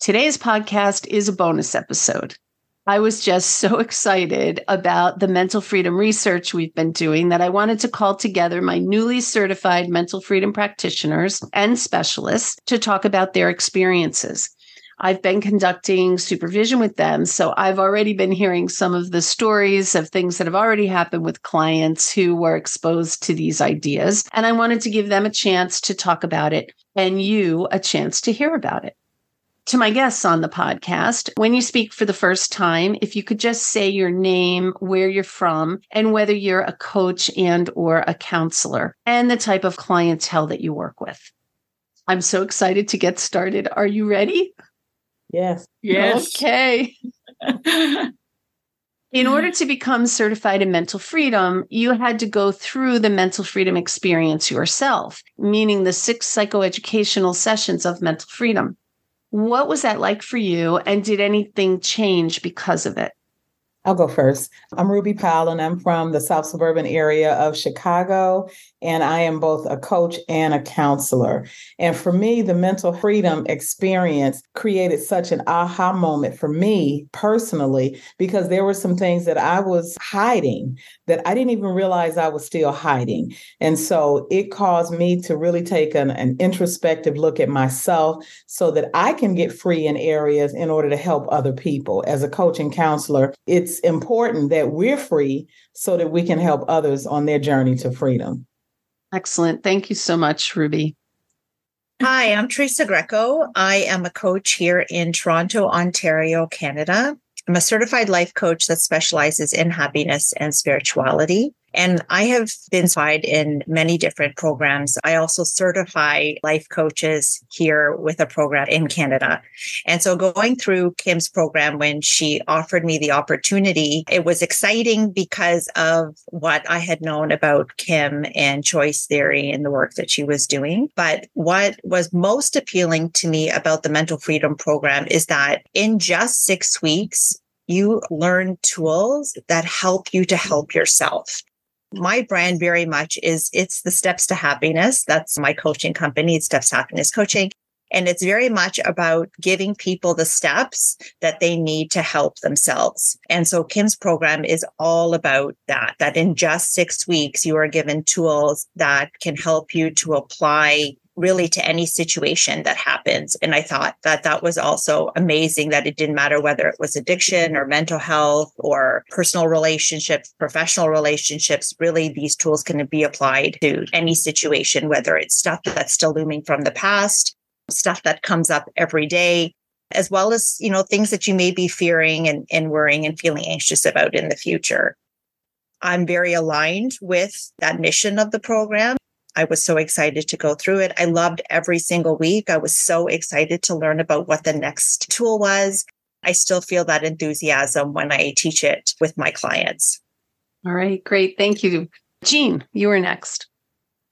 Today's podcast is a bonus episode. I was just so excited about the mental freedom research we've been doing that I wanted to call together my newly certified mental freedom practitioners and specialists to talk about their experiences. I've been conducting supervision with them. So I've already been hearing some of the stories of things that have already happened with clients who were exposed to these ideas. And I wanted to give them a chance to talk about it and you a chance to hear about it to my guests on the podcast, when you speak for the first time, if you could just say your name, where you're from, and whether you're a coach and or a counselor and the type of clientele that you work with. I'm so excited to get started. Are you ready? Yes. Yes. Okay. in order to become certified in mental freedom, you had to go through the mental freedom experience yourself, meaning the six psychoeducational sessions of mental freedom. What was that like for you? And did anything change because of it? I'll go first. I'm Ruby Powell, and I'm from the South Suburban area of Chicago and I am both a coach and a counselor. And for me, the mental freedom experience created such an aha moment for me personally, because there were some things that I was hiding that I didn't even realize I was still hiding. And so it caused me to really take an, an introspective look at myself so that I can get free in areas in order to help other people. As a coach and counselor, it's important that we're free so that we can help others on their journey to freedom. Excellent. Thank you so much, Ruby. Hi, I'm Teresa Greco. I am a coach here in Toronto, Ontario, Canada. I'm a certified life coach that specializes in happiness and spirituality. And I have been certified in many different programs. I also certify life coaches here with a program in Canada. And so going through Kim's program when she offered me the opportunity, it was exciting because of what I had known about Kim and choice theory and the work that she was doing. But what was most appealing to me about the mental freedom program is that in just six weeks, you learn tools that help you to help yourself my brand very much is it's the steps to happiness. That's my coaching company. It's steps to happiness coaching. And it's very much about giving people the steps that they need to help themselves. And so Kim's program is all about that, that in just six weeks, you are given tools that can help you to apply really to any situation that happens. And I thought that that was also amazing that it didn't matter whether it was addiction or mental health or personal relationships, professional relationships. Really, these tools can be applied to any situation, whether it's stuff that's still looming from the past, stuff that comes up every day, as well as, you know, things that you may be fearing and, and worrying and feeling anxious about in the future. I'm very aligned with that mission of the program. I was so excited to go through it. I loved every single week. I was so excited to learn about what the next tool was. I still feel that enthusiasm when I teach it with my clients. All right, great. Thank you. Jean, you are next.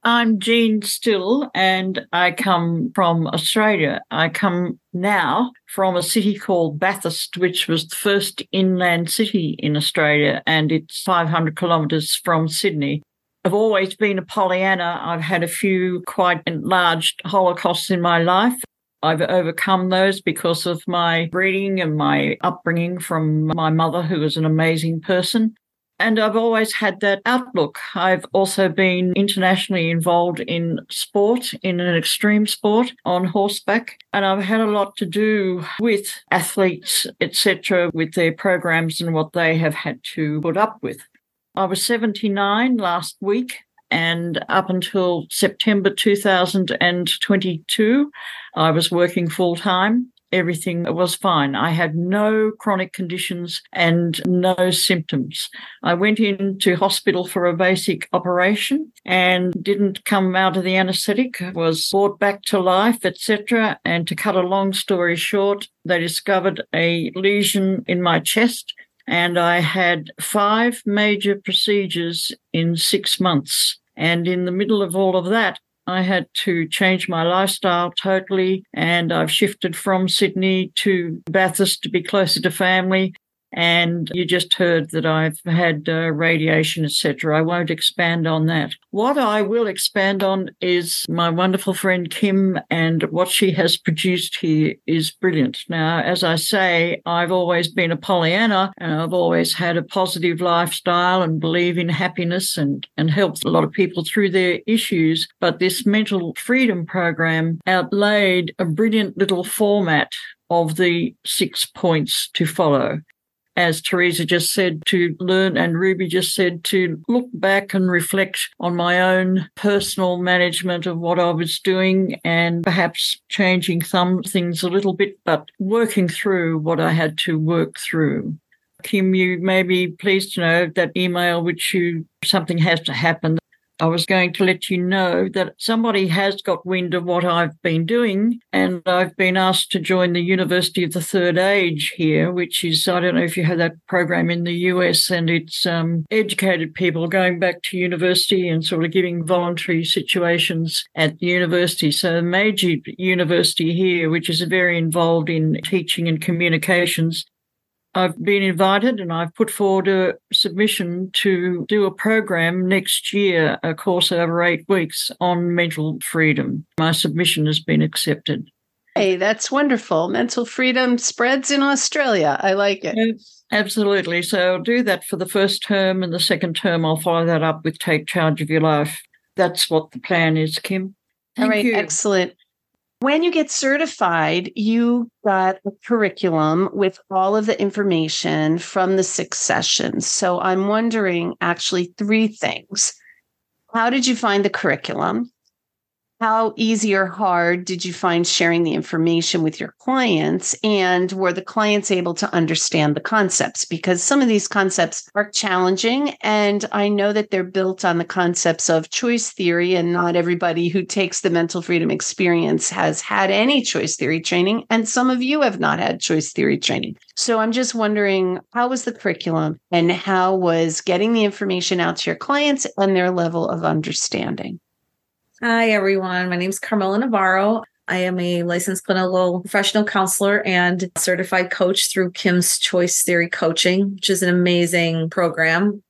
I'm Jean Still, and I come from Australia. I come now from a city called Bathurst, which was the first inland city in Australia, and it's 500 kilometres from Sydney. I've always been a Pollyanna. I've had a few quite enlarged holocausts in my life. I've overcome those because of my breeding and my upbringing from my mother, who was an amazing person. And I've always had that outlook. I've also been internationally involved in sport, in an extreme sport on horseback. And I've had a lot to do with athletes, etc., with their programs and what they have had to put up with. I was 79 last week, and up until September 2022, I was working full time. everything was fine. I had no chronic conditions and no symptoms. I went into hospital for a basic operation and didn't come out of the anesthetic, was brought back to life, etc. And to cut a long story short, they discovered a lesion in my chest and I had five major procedures in six months. And in the middle of all of that, I had to change my lifestyle totally. And I've shifted from Sydney to Bathurst to be closer to family. And you just heard that I've had uh, radiation, etc. I won't expand on that. What I will expand on is my wonderful friend Kim, and what she has produced here is brilliant. Now, as I say, I've always been a Pollyanna, and I've always had a positive lifestyle and believe in happiness and, and help a lot of people through their issues. But this mental freedom program outlaid a brilliant little format of the six points to follow as Teresa just said, to learn, and Ruby just said, to look back and reflect on my own personal management of what I was doing and perhaps changing some things a little bit, but working through what I had to work through. Kim, you may be pleased to know that email which you something has to happen I was going to let you know that somebody has got wind of what I've been doing, and I've been asked to join the University of the Third Age here, which is, I don't know if you have that program in the US, and it's um, educated people going back to university and sort of giving voluntary situations at the university. So, a major university here, which is very involved in teaching and communications, I've been invited and I've put forward a submission to do a program next year, a course over eight weeks on mental freedom. My submission has been accepted. Hey, that's wonderful. Mental freedom spreads in Australia. I like it. Yes, absolutely. So I'll do that for the first term and the second term I'll follow that up with Take Charge of Your Life. That's what the plan is, Kim. Thank All right, you. excellent. When you get certified, you got a curriculum with all of the information from the six sessions. So I'm wondering actually three things. How did you find the curriculum? How easy or hard did you find sharing the information with your clients? And were the clients able to understand the concepts? Because some of these concepts are challenging. And I know that they're built on the concepts of choice theory, and not everybody who takes the mental freedom experience has had any choice theory training. And some of you have not had choice theory training. So I'm just wondering how was the curriculum and how was getting the information out to your clients and their level of understanding? Hi, everyone. My name is Carmela Navarro. I am a licensed clinical professional counselor and certified coach through Kim's Choice Theory Coaching, which is an amazing program.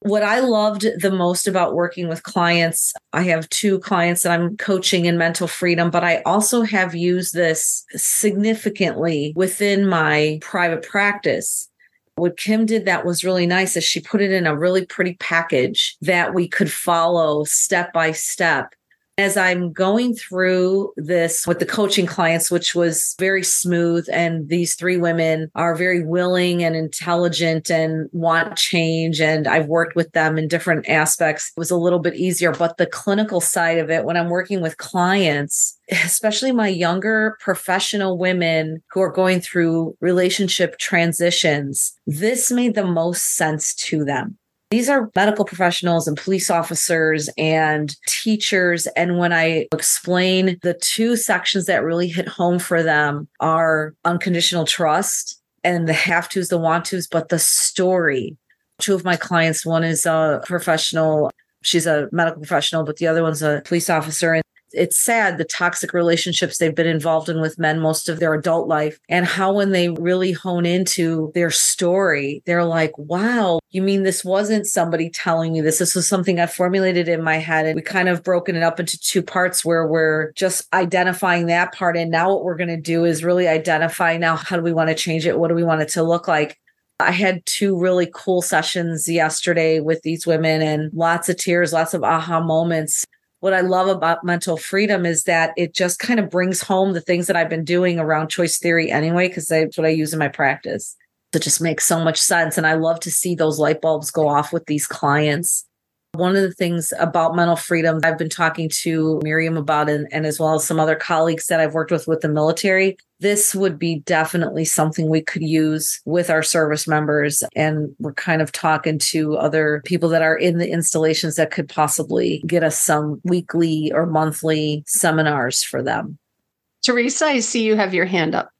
What I loved the most about working with clients, I have two clients that I'm coaching in mental freedom, but I also have used this significantly within my private practice what Kim did that was really nice is she put it in a really pretty package that we could follow step by step as I'm going through this with the coaching clients, which was very smooth, and these three women are very willing and intelligent and want change. And I've worked with them in different aspects. It was a little bit easier, but the clinical side of it, when I'm working with clients, especially my younger professional women who are going through relationship transitions, this made the most sense to them these are medical professionals and police officers and teachers. And when I explain the two sections that really hit home for them are unconditional trust and the have tos, the want tos, but the story. Two of my clients, one is a professional, she's a medical professional, but the other one's a police officer. It's sad the toxic relationships they've been involved in with men most of their adult life and how when they really hone into their story they're like wow you mean this wasn't somebody telling me this? This was something i formulated in my head and we kind of broken it up into two parts where we're just identifying that part and now what we're going to do is really identify now how do we want to change it? What do we want it to look like? I had two really cool sessions yesterday with these women and lots of tears, lots of aha moments what I love about mental freedom is that it just kind of brings home the things that I've been doing around choice theory anyway, because that's what I use in my practice. It just makes so much sense. And I love to see those light bulbs go off with these clients. One of the things about mental freedom I've been talking to Miriam about, and, and as well as some other colleagues that I've worked with with the military, this would be definitely something we could use with our service members. And we're kind of talking to other people that are in the installations that could possibly get us some weekly or monthly seminars for them. Teresa, I see you have your hand up.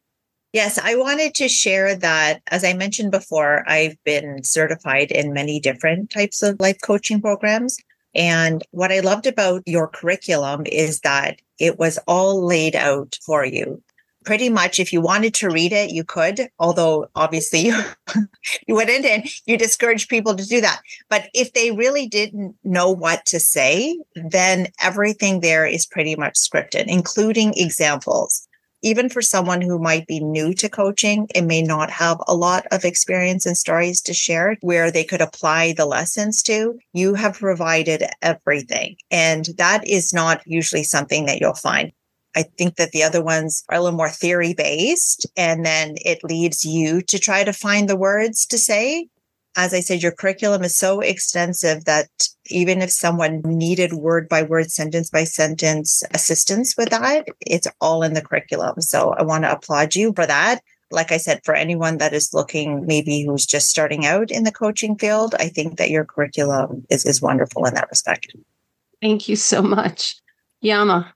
Yes, I wanted to share that, as I mentioned before, I've been certified in many different types of life coaching programs. And what I loved about your curriculum is that it was all laid out for you. Pretty much, if you wanted to read it, you could, although obviously you, wouldn't and you discourage people to do that. But if they really didn't know what to say, then everything there is pretty much scripted, including examples even for someone who might be new to coaching and may not have a lot of experience and stories to share where they could apply the lessons to, you have provided everything. And that is not usually something that you'll find. I think that the other ones are a little more theory based, and then it leaves you to try to find the words to say as I said, your curriculum is so extensive that even if someone needed word by word, sentence by sentence assistance with that, it's all in the curriculum. So I want to applaud you for that. Like I said, for anyone that is looking, maybe who's just starting out in the coaching field, I think that your curriculum is, is wonderful in that respect. Thank you so much. Yama.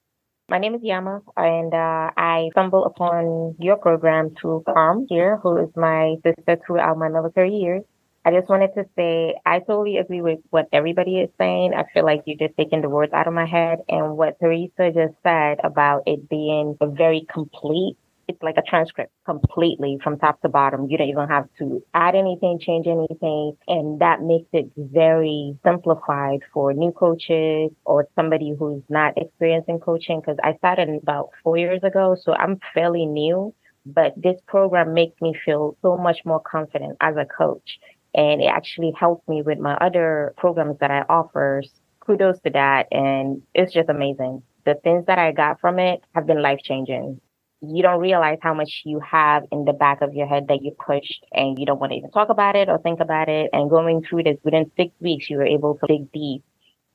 My name is Yama, and uh, I stumbled upon your program through Carm here, who is my sister throughout my military years. I just wanted to say I totally agree with what everybody is saying. I feel like you're just taking the words out of my head. And what Teresa just said about it being a very complete, it's like a transcript completely from top to bottom. You don't even have to add anything, change anything. And that makes it very simplified for new coaches or somebody who's not experienced in coaching. Cause I started about four years ago. So I'm fairly new but this program makes me feel so much more confident as a coach and it actually helped me with my other programs that I offer. Kudos to that. And it's just amazing. The things that I got from it have been life changing. You don't realize how much you have in the back of your head that you pushed and you don't want to even talk about it or think about it. And going through this within six weeks, you were able to dig deep.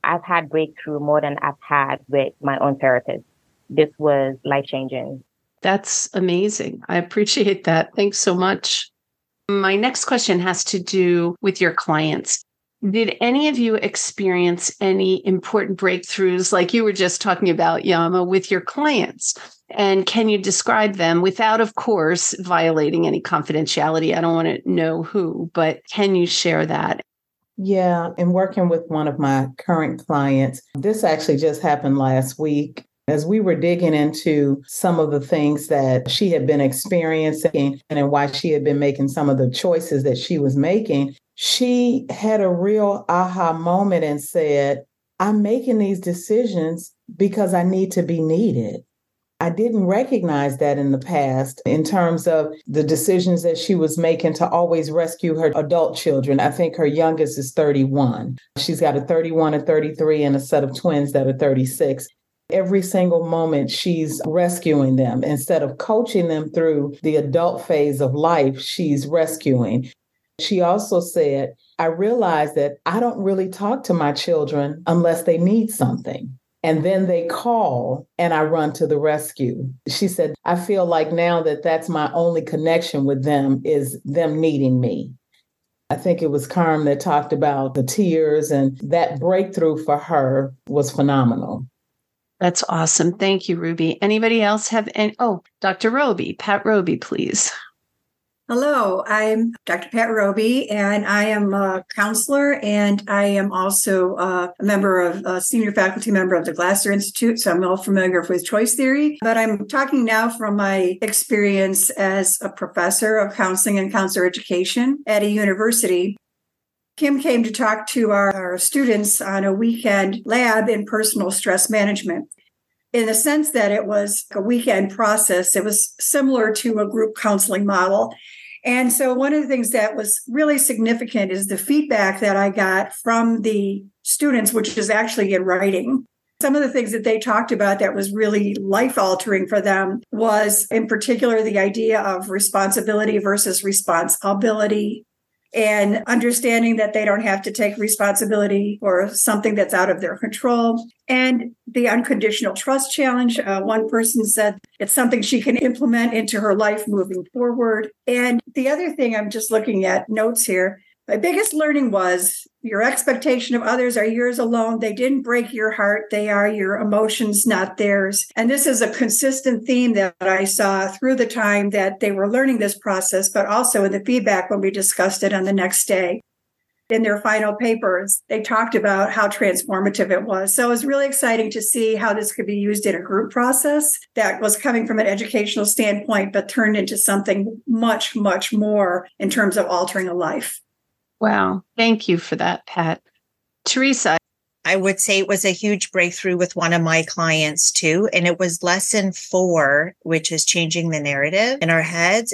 I've had breakthrough more than I've had with my own therapist. This was life changing. That's amazing. I appreciate that. Thanks so much. My next question has to do with your clients. Did any of you experience any important breakthroughs, like you were just talking about, Yama, with your clients? And can you describe them without, of course, violating any confidentiality? I don't want to know who, but can you share that? Yeah, in working with one of my current clients, this actually just happened last week. As we were digging into some of the things that she had been experiencing and why she had been making some of the choices that she was making, she had a real aha moment and said, I'm making these decisions because I need to be needed. I didn't recognize that in the past in terms of the decisions that she was making to always rescue her adult children. I think her youngest is 31. She's got a 31, a 33, and a set of twins that are 36 every single moment she's rescuing them. Instead of coaching them through the adult phase of life, she's rescuing. She also said, I realize that I don't really talk to my children unless they need something. And then they call and I run to the rescue. She said, I feel like now that that's my only connection with them is them needing me. I think it was Carm that talked about the tears, and that breakthrough for her was phenomenal. That's awesome. Thank you, Ruby. Anybody else have any? Oh, Dr. Robey, Pat Robey, please. Hello, I'm Dr. Pat Robey, and I am a counselor, and I am also uh, a member of a senior faculty member of the Glasser Institute. So I'm well familiar with choice theory, but I'm talking now from my experience as a professor of counseling and counselor education at a university. Kim came to talk to our, our, students on a weekend lab in personal stress management. In the sense that it was a weekend process, it was similar to a group counseling model. And so, one of the things that was really significant is the feedback that I got from the students, which is actually in writing. Some of the things that they talked about that was really life altering for them was, in particular, the idea of responsibility versus responsibility and understanding that they don't have to take responsibility for something that's out of their control. And the unconditional trust challenge. Uh, one person said it's something she can implement into her life moving forward. And the other thing, I'm just looking at notes here. My biggest learning was your expectation of others are yours alone. They didn't break your heart. They are your emotions, not theirs. And this is a consistent theme that I saw through the time that they were learning this process, but also in the feedback when we discussed it on the next day. In their final papers, they talked about how transformative it was. So it was really exciting to see how this could be used in a group process that was coming from an educational standpoint, but turned into something much, much more in terms of altering a life. Wow. Thank you for that, Pat. Teresa. I would say it was a huge breakthrough with one of my clients too. And it was lesson four, which is changing the narrative in our heads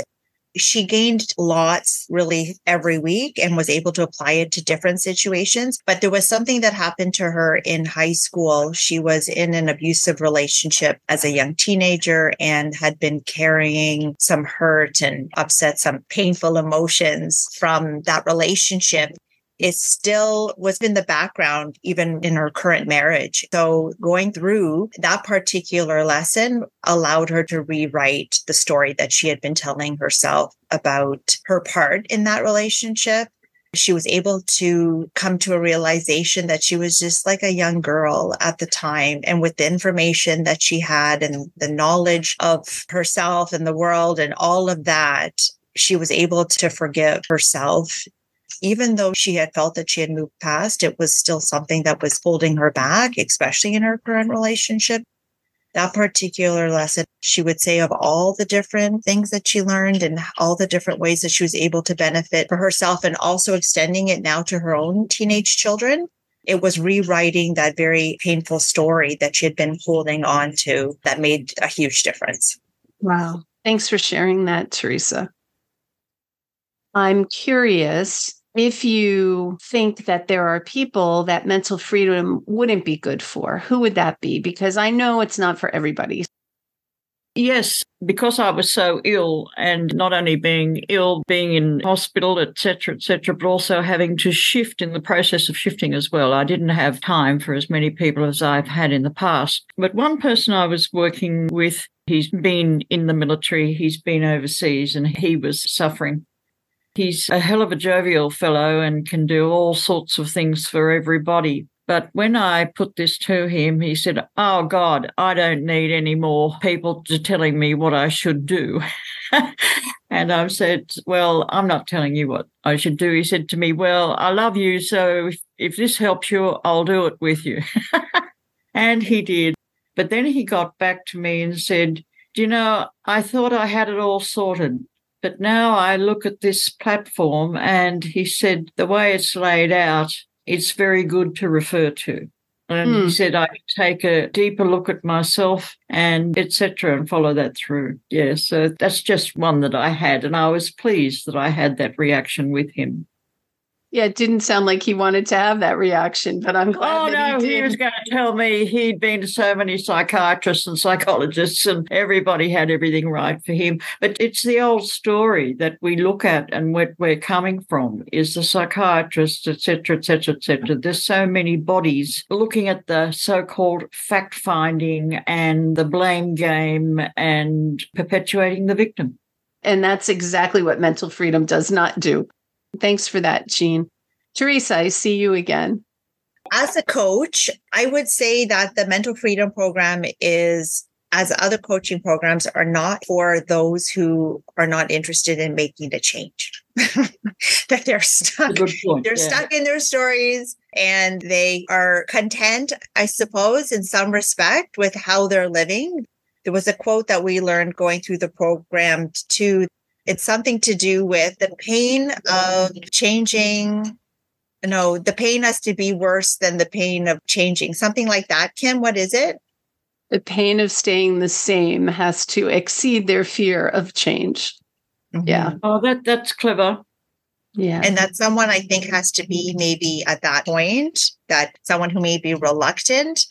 she gained lots really every week and was able to apply it to different situations. But there was something that happened to her in high school. She was in an abusive relationship as a young teenager and had been carrying some hurt and upset, some painful emotions from that relationship it still was in the background, even in her current marriage. So going through that particular lesson allowed her to rewrite the story that she had been telling herself about her part in that relationship. She was able to come to a realization that she was just like a young girl at the time. And with the information that she had and the knowledge of herself and the world and all of that, she was able to forgive herself even though she had felt that she had moved past, it was still something that was holding her back, especially in her current relationship. That particular lesson, she would say, of all the different things that she learned and all the different ways that she was able to benefit for herself and also extending it now to her own teenage children. It was rewriting that very painful story that she had been holding on to that made a huge difference. Wow. Thanks for sharing that, Teresa. I'm curious if you think that there are people that mental freedom wouldn't be good for, who would that be? Because I know it's not for everybody. Yes, because I was so ill, and not only being ill, being in hospital, etc., etc., but also having to shift in the process of shifting as well. I didn't have time for as many people as I've had in the past. But one person I was working with, he's been in the military, he's been overseas, and he was suffering He's a hell of a jovial fellow and can do all sorts of things for everybody. But when I put this to him, he said, Oh God, I don't need any more people to telling me what I should do. and I said, Well, I'm not telling you what I should do. He said to me, Well, I love you. So if, if this helps you, I'll do it with you. and he did. But then he got back to me and said, Do you know, I thought I had it all sorted. But now I look at this platform and he said the way it's laid out, it's very good to refer to. And hmm. he said I take a deeper look at myself and etc. and follow that through. Yeah, so that's just one that I had, and I was pleased that I had that reaction with him. Yeah, it didn't sound like he wanted to have that reaction, but I'm glad. Oh no, he, he, was going to tell me he'd been to so many psychiatrists and psychologists, and everybody had everything right for him. But it's the old story that we look at, and where we're coming from is the psychiatrists, etc., etc., etc. There's so many bodies looking at the so-called fact finding and the blame game and perpetuating the victim. And that's exactly what mental freedom does not do. Thanks for that, Jean. Teresa, I see you again. As a coach, I would say that the mental freedom program is as other coaching programs are not for those who are not interested in making the change. that they're stuck. They're yeah. stuck in their stories and they are content, I suppose, in some respect with how they're living. There was a quote that we learned going through the program too it's something to do with the pain of changing. No, the pain has to be worse than the pain of changing. Something like that. Kim, what is it? The pain of staying the same has to exceed their fear of change. Mm-hmm. Yeah. Oh, that that's clever. Yeah. And that someone I think has to be maybe at that point, that someone who may be reluctant.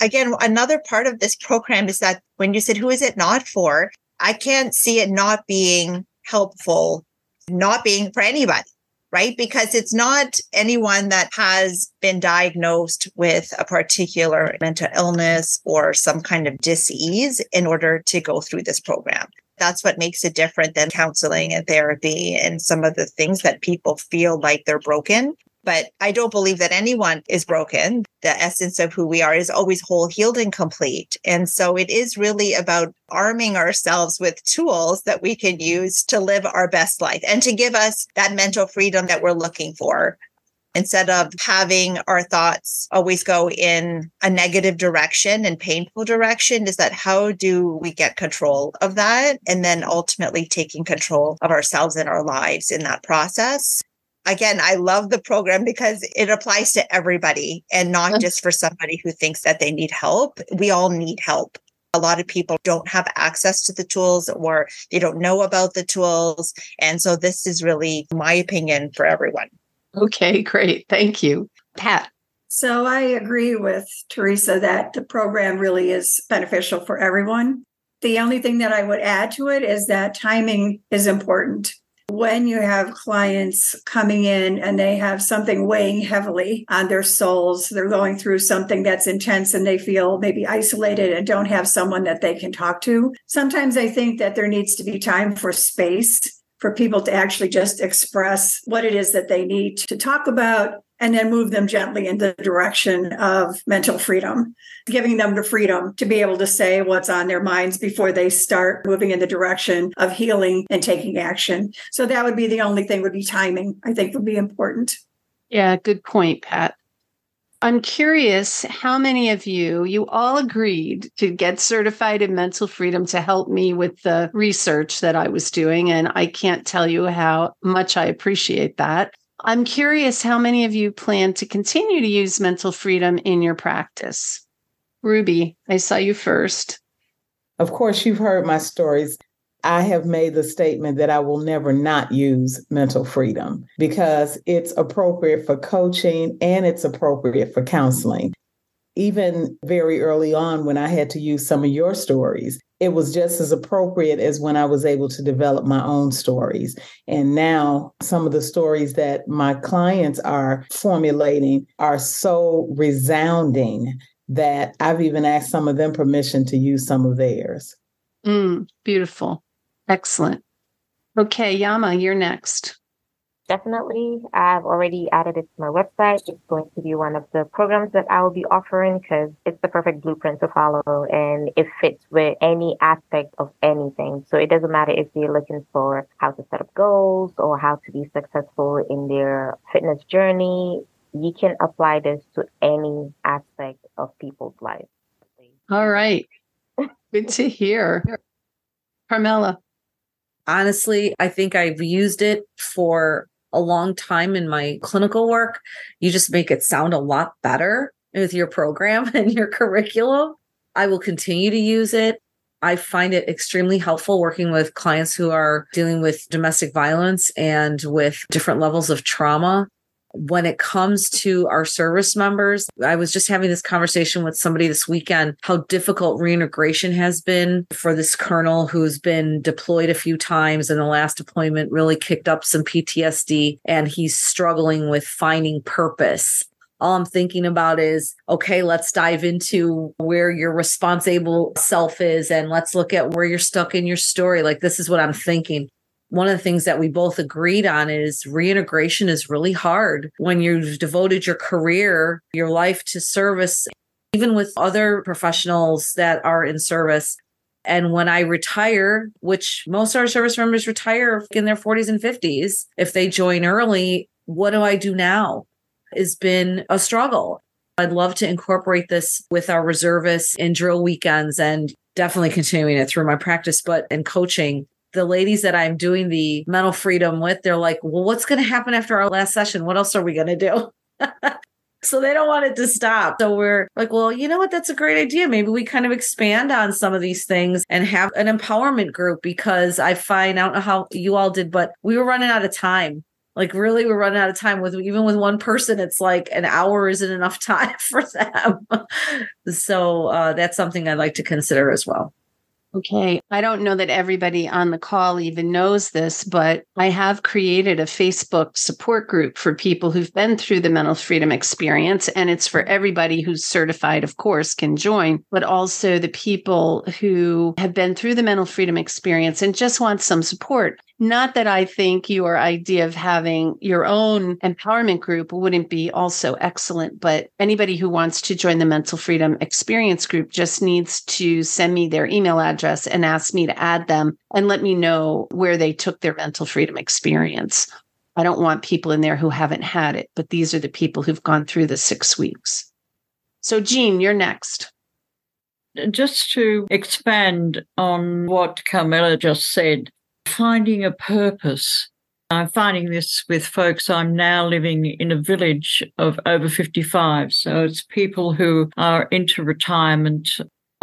Again, another part of this program is that when you said, who is it not for? I can't see it not being helpful, not being for anybody. right? Because it's not anyone that has been diagnosed with a particular mental illness or some kind of disease in order to go through this program. That's what makes it different than counseling and therapy and some of the things that people feel like they're broken. But I don't believe that anyone is broken. The essence of who we are is always whole, healed, and complete. And so it is really about arming ourselves with tools that we can use to live our best life and to give us that mental freedom that we're looking for instead of having our thoughts always go in a negative direction and painful direction is that how do we get control of that and then ultimately taking control of ourselves and our lives in that process again i love the program because it applies to everybody and not just for somebody who thinks that they need help we all need help a lot of people don't have access to the tools or they don't know about the tools and so this is really my opinion for everyone Okay, great. Thank you. Pat. So I agree with Teresa that the program really is beneficial for everyone. The only thing that I would add to it is that timing is important. When you have clients coming in and they have something weighing heavily on their souls, they're going through something that's intense and they feel maybe isolated and don't have someone that they can talk to. Sometimes I think that there needs to be time for space for people to actually just express what it is that they need to talk about and then move them gently in the direction of mental freedom, giving them the freedom to be able to say what's on their minds before they start moving in the direction of healing and taking action. So that would be the only thing would be timing, I think would be important. Yeah, good point, Pat. I'm curious how many of you, you all agreed to get certified in mental freedom to help me with the research that I was doing. And I can't tell you how much I appreciate that. I'm curious how many of you plan to continue to use mental freedom in your practice. Ruby, I saw you first. Of course, you've heard my stories. I have made the statement that I will never not use mental freedom because it's appropriate for coaching and it's appropriate for counseling. Even very early on, when I had to use some of your stories, it was just as appropriate as when I was able to develop my own stories. And now, some of the stories that my clients are formulating are so resounding that I've even asked some of them permission to use some of theirs. Mm, beautiful. Excellent. Okay, Yama, you're next. Definitely. I've already added it to my website. It's going to be one of the programs that I will be offering because it's the perfect blueprint to follow and it fits with any aspect of anything. So it doesn't matter if they're looking for how to set up goals or how to be successful in their fitness journey. You can apply this to any aspect of people's lives. All right. Good to hear. Carmela honestly, I think I've used it for a long time in my clinical work. You just make it sound a lot better with your program and your curriculum. I will continue to use it. I find it extremely helpful working with clients who are dealing with domestic violence and with different levels of trauma when it comes to our service members, I was just having this conversation with somebody this weekend how difficult reintegration has been for this colonel who's been deployed a few times and the last deployment really kicked up some PTSD and he's struggling with finding purpose all I'm thinking about is, okay, let's dive into where your responsible self is and let's look at where you're stuck in your story. Like, this is what I'm thinking one of the things that we both agreed on is reintegration is really hard when you've devoted your career, your life to service, even with other professionals that are in service. And when I retire, which most of our service members retire in their 40s and 50s, if they join early, what do I do now? Has been a struggle. I'd love to incorporate this with our reservists in drill weekends and definitely continuing it through my practice, but in coaching the ladies that I'm doing the mental freedom with, they're like, well, what's going to happen after our last session? What else are we going to do? so they don't want it to stop. So we're like, well, you know what? That's a great idea. Maybe we kind of expand on some of these things and have an empowerment group because I find, I don't know how you all did, but we were running out of time. Like really, we're running out of time with even with one person. It's like an hour isn't enough time for them. so uh, that's something I'd like to consider as well. Okay. I don't know that everybody on the call even knows this, but I have created a Facebook support group for people who've been through the mental freedom experience. And it's for everybody who's certified, of course, can join, but also the people who have been through the mental freedom experience and just want some support. Not that I think your idea of having your own empowerment group wouldn't be also excellent, but anybody who wants to join the mental freedom experience group just needs to send me their email address and ask me to add them and let me know where they took their mental freedom experience. I don't want people in there who haven't had it, but these are the people who've gone through the six weeks. So, Jean, you're next. Just to expand on what Carmela just said, finding a purpose. I'm finding this with folks. I'm now living in a village of over 55. So it's people who are into retirement.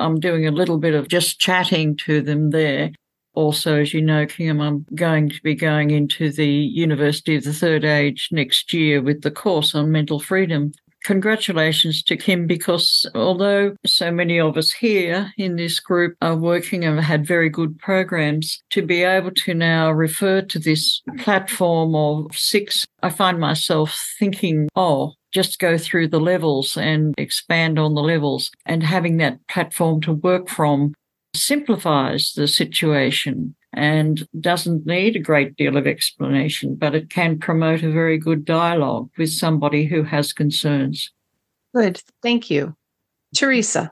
I'm doing a little bit of just chatting to them there. Also, as you know, Kim, I'm going to be going into the University of the Third Age next year with the course on mental freedom congratulations to Kim because although so many of us here in this group are working and have had very good programs, to be able to now refer to this platform of six, I find myself thinking, oh, just go through the levels and expand on the levels and having that platform to work from simplifies the situation and doesn't need a great deal of explanation, but it can promote a very good dialogue with somebody who has concerns. Good. Thank you. Teresa.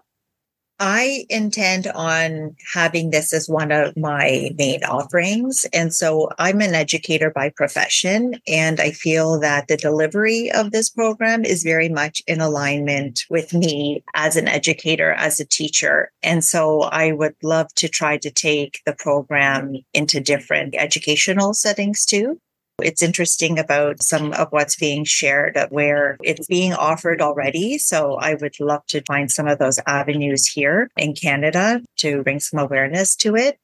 I intend on having this as one of my main offerings. And so I'm an educator by profession, and I feel that the delivery of this program is very much in alignment with me as an educator, as a teacher. And so I would love to try to take the program into different educational settings too. It's interesting about some of what's being shared where it's being offered already. So I would love to find some of those avenues here in Canada to bring some awareness to it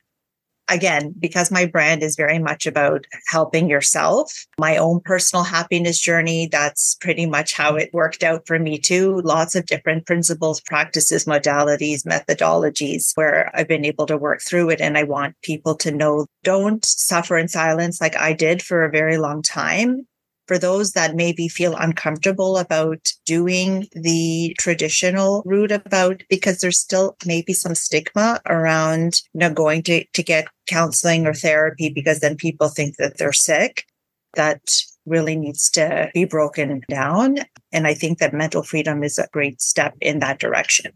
again, because my brand is very much about helping yourself, my own personal happiness journey, that's pretty much how it worked out for me too. Lots of different principles, practices, modalities, methodologies where I've been able to work through it. And I want people to know don't suffer in silence like I did for a very long time for those that maybe feel uncomfortable about doing the traditional route about because there's still maybe some stigma around you know going to, to get counseling or therapy because then people think that they're sick. That really needs to be broken down. And i think that mental freedom is a great step in that direction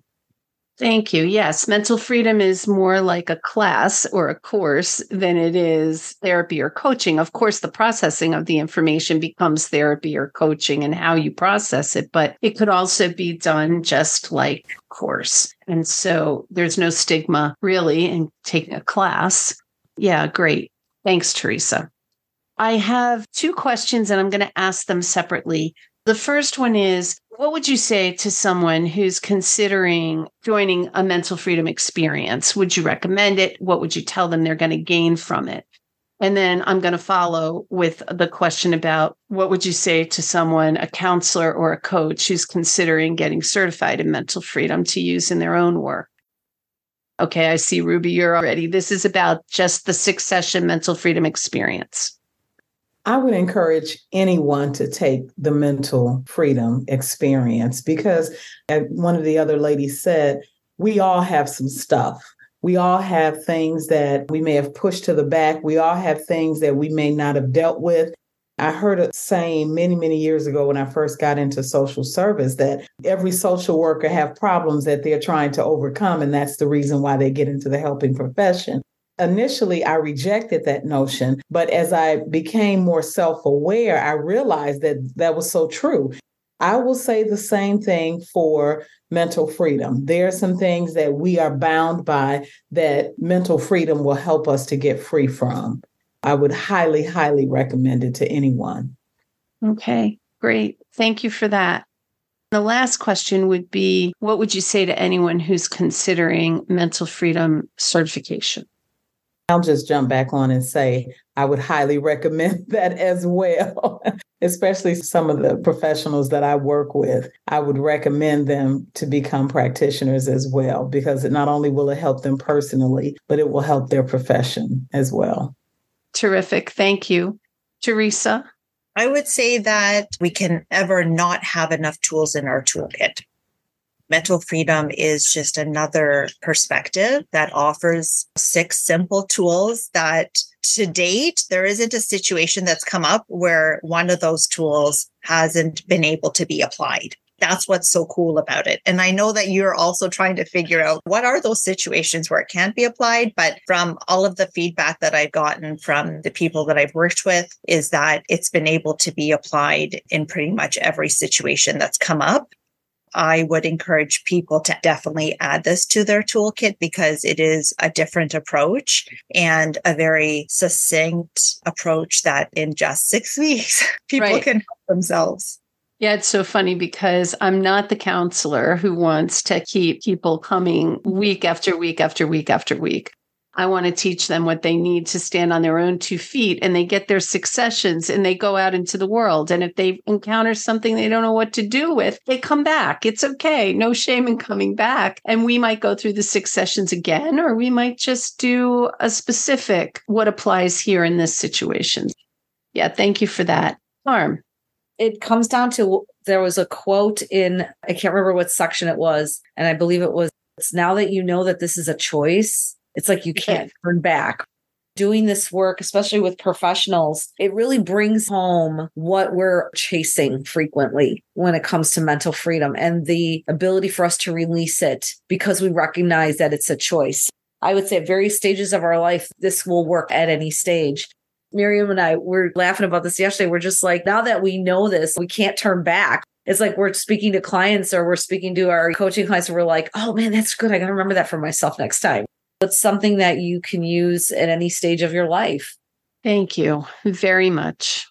Thank you. Yes, mental freedom is more like a class or a course than it is therapy or coaching. Of course, the processing of the information becomes therapy or coaching and how you process it, but it could also be done just like course. And so there's no stigma really in taking a class. Yeah, great. Thanks, Teresa. I have two questions and I'm going to ask them separately. The first one is what would you say to someone who's considering joining a mental freedom experience? Would you recommend it? What would you tell them they're going to gain from it? And then I'm going to follow with the question about what would you say to someone, a counselor or a coach who's considering getting certified in mental freedom to use in their own work? Okay, I see Ruby, you're already. This is about just the six session mental freedom experience. I would encourage anyone to take the mental freedom experience because, as one of the other ladies said, we all have some stuff. We all have things that we may have pushed to the back. We all have things that we may not have dealt with. I heard a saying many, many years ago when I first got into social service that every social worker have problems that they're trying to overcome. And that's the reason why they get into the helping profession initially I rejected that notion, but as I became more self aware, I realized that that was so true. I will say the same thing for mental freedom. There are some things that we are bound by that mental freedom will help us to get free from. I would highly, highly recommend it to anyone. Okay, great. Thank you for that. The last question would be What would you say to anyone who's considering mental freedom certification? I'll just jump back on and say I would highly recommend that as well. Especially some of the professionals that I work with, I would recommend them to become practitioners as well, because it not only will it help them personally, but it will help their profession as well. Terrific. Thank you. Teresa? I would say that we can ever not have enough tools in our toolkit. Mental freedom is just another perspective that offers six simple tools that to date, there isn't a situation that's come up where one of those tools hasn't been able to be applied. That's what's so cool about it. And I know that you're also trying to figure out what are those situations where it can't be applied. But from all of the feedback that I've gotten from the people that I've worked with, is that it's been able to be applied in pretty much every situation that's come up. I would encourage people to definitely add this to their toolkit because it is a different approach and a very succinct approach that in just six weeks, people right. can help themselves. Yeah, it's so funny because I'm not the counselor who wants to keep people coming week after week after week after week. I want to teach them what they need to stand on their own two feet and they get their successions and they go out into the world. And if they encounter something they don't know what to do with, they come back. It's okay. No shame in coming back. And we might go through the successions again, or we might just do a specific what applies here in this situation. Yeah, thank you for that. Harm. It comes down to there was a quote in, I can't remember what section it was. And I believe it was, it's now that you know that this is a choice, it's like you can't turn back. Doing this work, especially with professionals, it really brings home what we're chasing frequently when it comes to mental freedom and the ability for us to release it because we recognize that it's a choice. I would say at various stages of our life, this will work at any stage. Miriam and I were laughing about this yesterday. We're just like, now that we know this, we can't turn back. It's like we're speaking to clients or we're speaking to our coaching clients and we're like, oh man, that's good. I got to remember that for myself next time. It's something that you can use at any stage of your life. Thank you very much.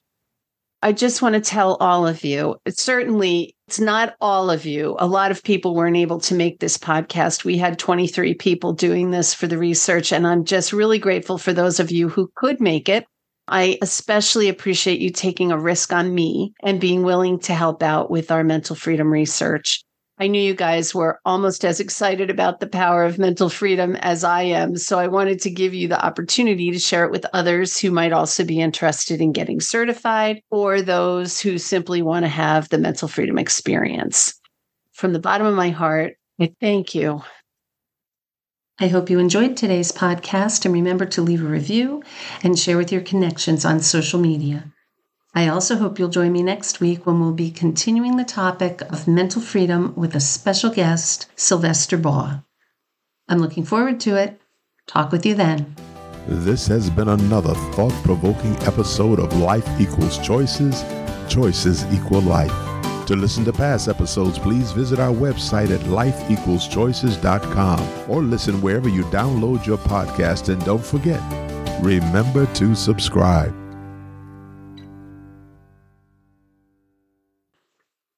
I just want to tell all of you, it's certainly it's not all of you. A lot of people weren't able to make this podcast. We had 23 people doing this for the research and I'm just really grateful for those of you who could make it. I especially appreciate you taking a risk on me and being willing to help out with our mental freedom research. I knew you guys were almost as excited about the power of mental freedom as I am. So I wanted to give you the opportunity to share it with others who might also be interested in getting certified or those who simply want to have the mental freedom experience. From the bottom of my heart, I thank you. I hope you enjoyed today's podcast and remember to leave a review and share with your connections on social media. I also hope you'll join me next week when we'll be continuing the topic of mental freedom with a special guest, Sylvester Baugh. I'm looking forward to it. Talk with you then. This has been another thought provoking episode of Life Equals Choices, Choices Equal Life. To listen to past episodes, please visit our website at lifeequalschoices.com or listen wherever you download your podcast. And don't forget, remember to subscribe.